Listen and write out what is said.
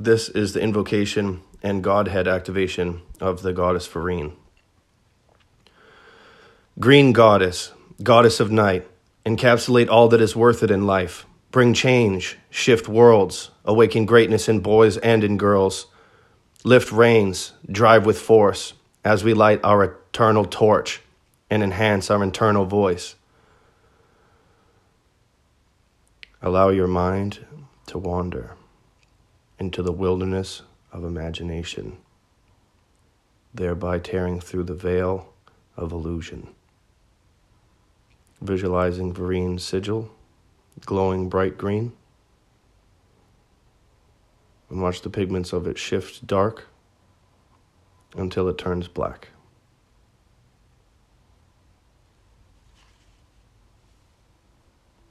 this is the invocation and Godhead activation of the goddess Varine. Green goddess, goddess of night, encapsulate all that is worth it in life. Bring change, shift worlds, awaken greatness in boys and in girls. Lift reins, drive with force as we light our eternal torch and enhance our internal voice. Allow your mind to wander into the wilderness of imagination, thereby tearing through the veil of illusion. Visualizing Varine's sigil, glowing bright green, and watch the pigments of it shift dark until it turns black.